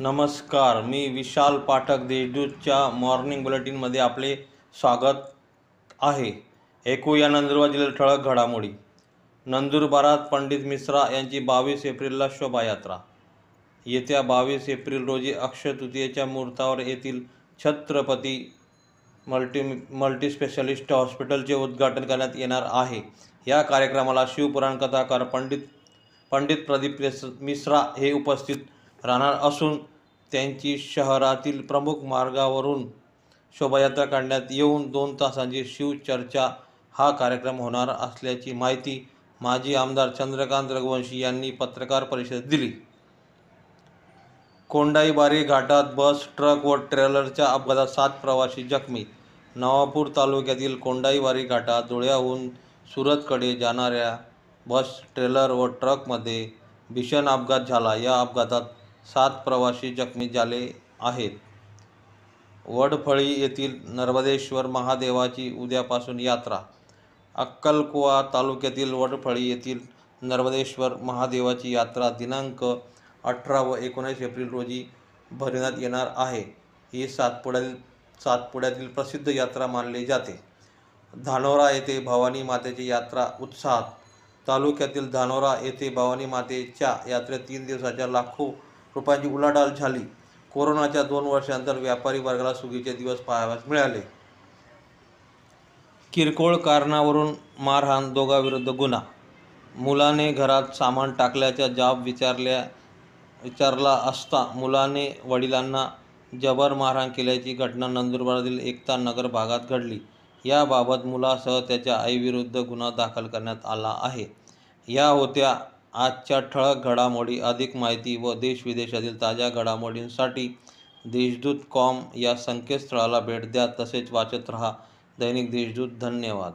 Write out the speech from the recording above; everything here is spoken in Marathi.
नमस्कार मी विशाल पाठक देशदूतच्या मॉर्निंग बुलेटिनमध्ये आपले स्वागत आहे. ऐकूया नंदुरबार जिल्ह्यात ठळक घडामोडी. नंदुरबारात पंडित मिश्रा यांची बावीस एप्रिलला शोभायात्रा. येत्या बावीस एप्रिल रोजी अक्षय तृतीयेच्या मुहूर्तावर येथील छत्रपती मल्टी मल्टीस्पेशालिस्ट हॉस्पिटलचे उद्घाटन करण्यात येणार आहे. या कार्यक्रमाला शिवपुराण कथाकार पंडित पंडित प्रदीप मिश्रा हे उपस्थित राहणार असून त्यांची शहरातील प्रमुख मार्गावरून शोभायात्रा काढण्यात येऊन दोन तासांची शिवचर्चा हा कार्यक्रम होणार असल्याची माहिती माजी आमदार चंद्रकांत रघुवंशी यांनी पत्रकार परिषदेत दिली. कोंडाईबारी घाटात बस ट्रक व ट्रेलरच्या अपघातात सात प्रवासी जखमी. नवापूर तालुक्यातील कोंडाईबारी घाटात धुळ्याहून सुरतकडे जाणाऱ्या बस ट्रेलर व ट्रकमध्ये भीषण अपघात झाला. या अपघातात सात प्रवासी जखमी झाले आहेत. वडफळी येथील नर्मदेश्वर महादेवाची उद्यापासून यात्रा. अक्कलकुवा तालुक्यातील वडफळी येथील नर्मदेश्वर महादेवाची यात्रा दिनांक अठरा व एकोणीस एप्रिल रोजी भरण्यात येणार आहे. ही सातपुड्यातील सातपुड्यातील प्रसिद्ध यात्रा मानली जाते. धानोरा येथे भवानी मातेची यात्रा उत्साहात. तालुक्यातील धानोरा येथे भवानी मातेच्या यात्रेत तीन दिवसाच्या लाखो रुपयांची उलाढाल झाली. कोरोनाच्या दोन वर्षांतर व्यापारी वर्गाला सुगीचे दिवस पाहाव्यास मिळाले. किरकोळ कारणावरून मारहाण दोघांविरुद्ध गुन्हा. मुलाने घरात सामान टाकल्याचा जाब विचारल्या विचारला असता मुलाने वडिलांना जबर मारहाण केल्याची घटना नंदुरबारातील एकता नगर भागात घडली. याबाबत मुलासह त्याच्या आईविरुद्ध गुन्हा दाखल करण्यात आला आहे. या होत्या आजच्या ठळक घडामोडी अधिक माहिती व देशविदेशातील ताज्या घडामोडींसाठी देशदूत कॉम या संकेतस्थळाला भेट द्या. तसेच वाचत रहा. दैनिक देशदूत धन्यवाद.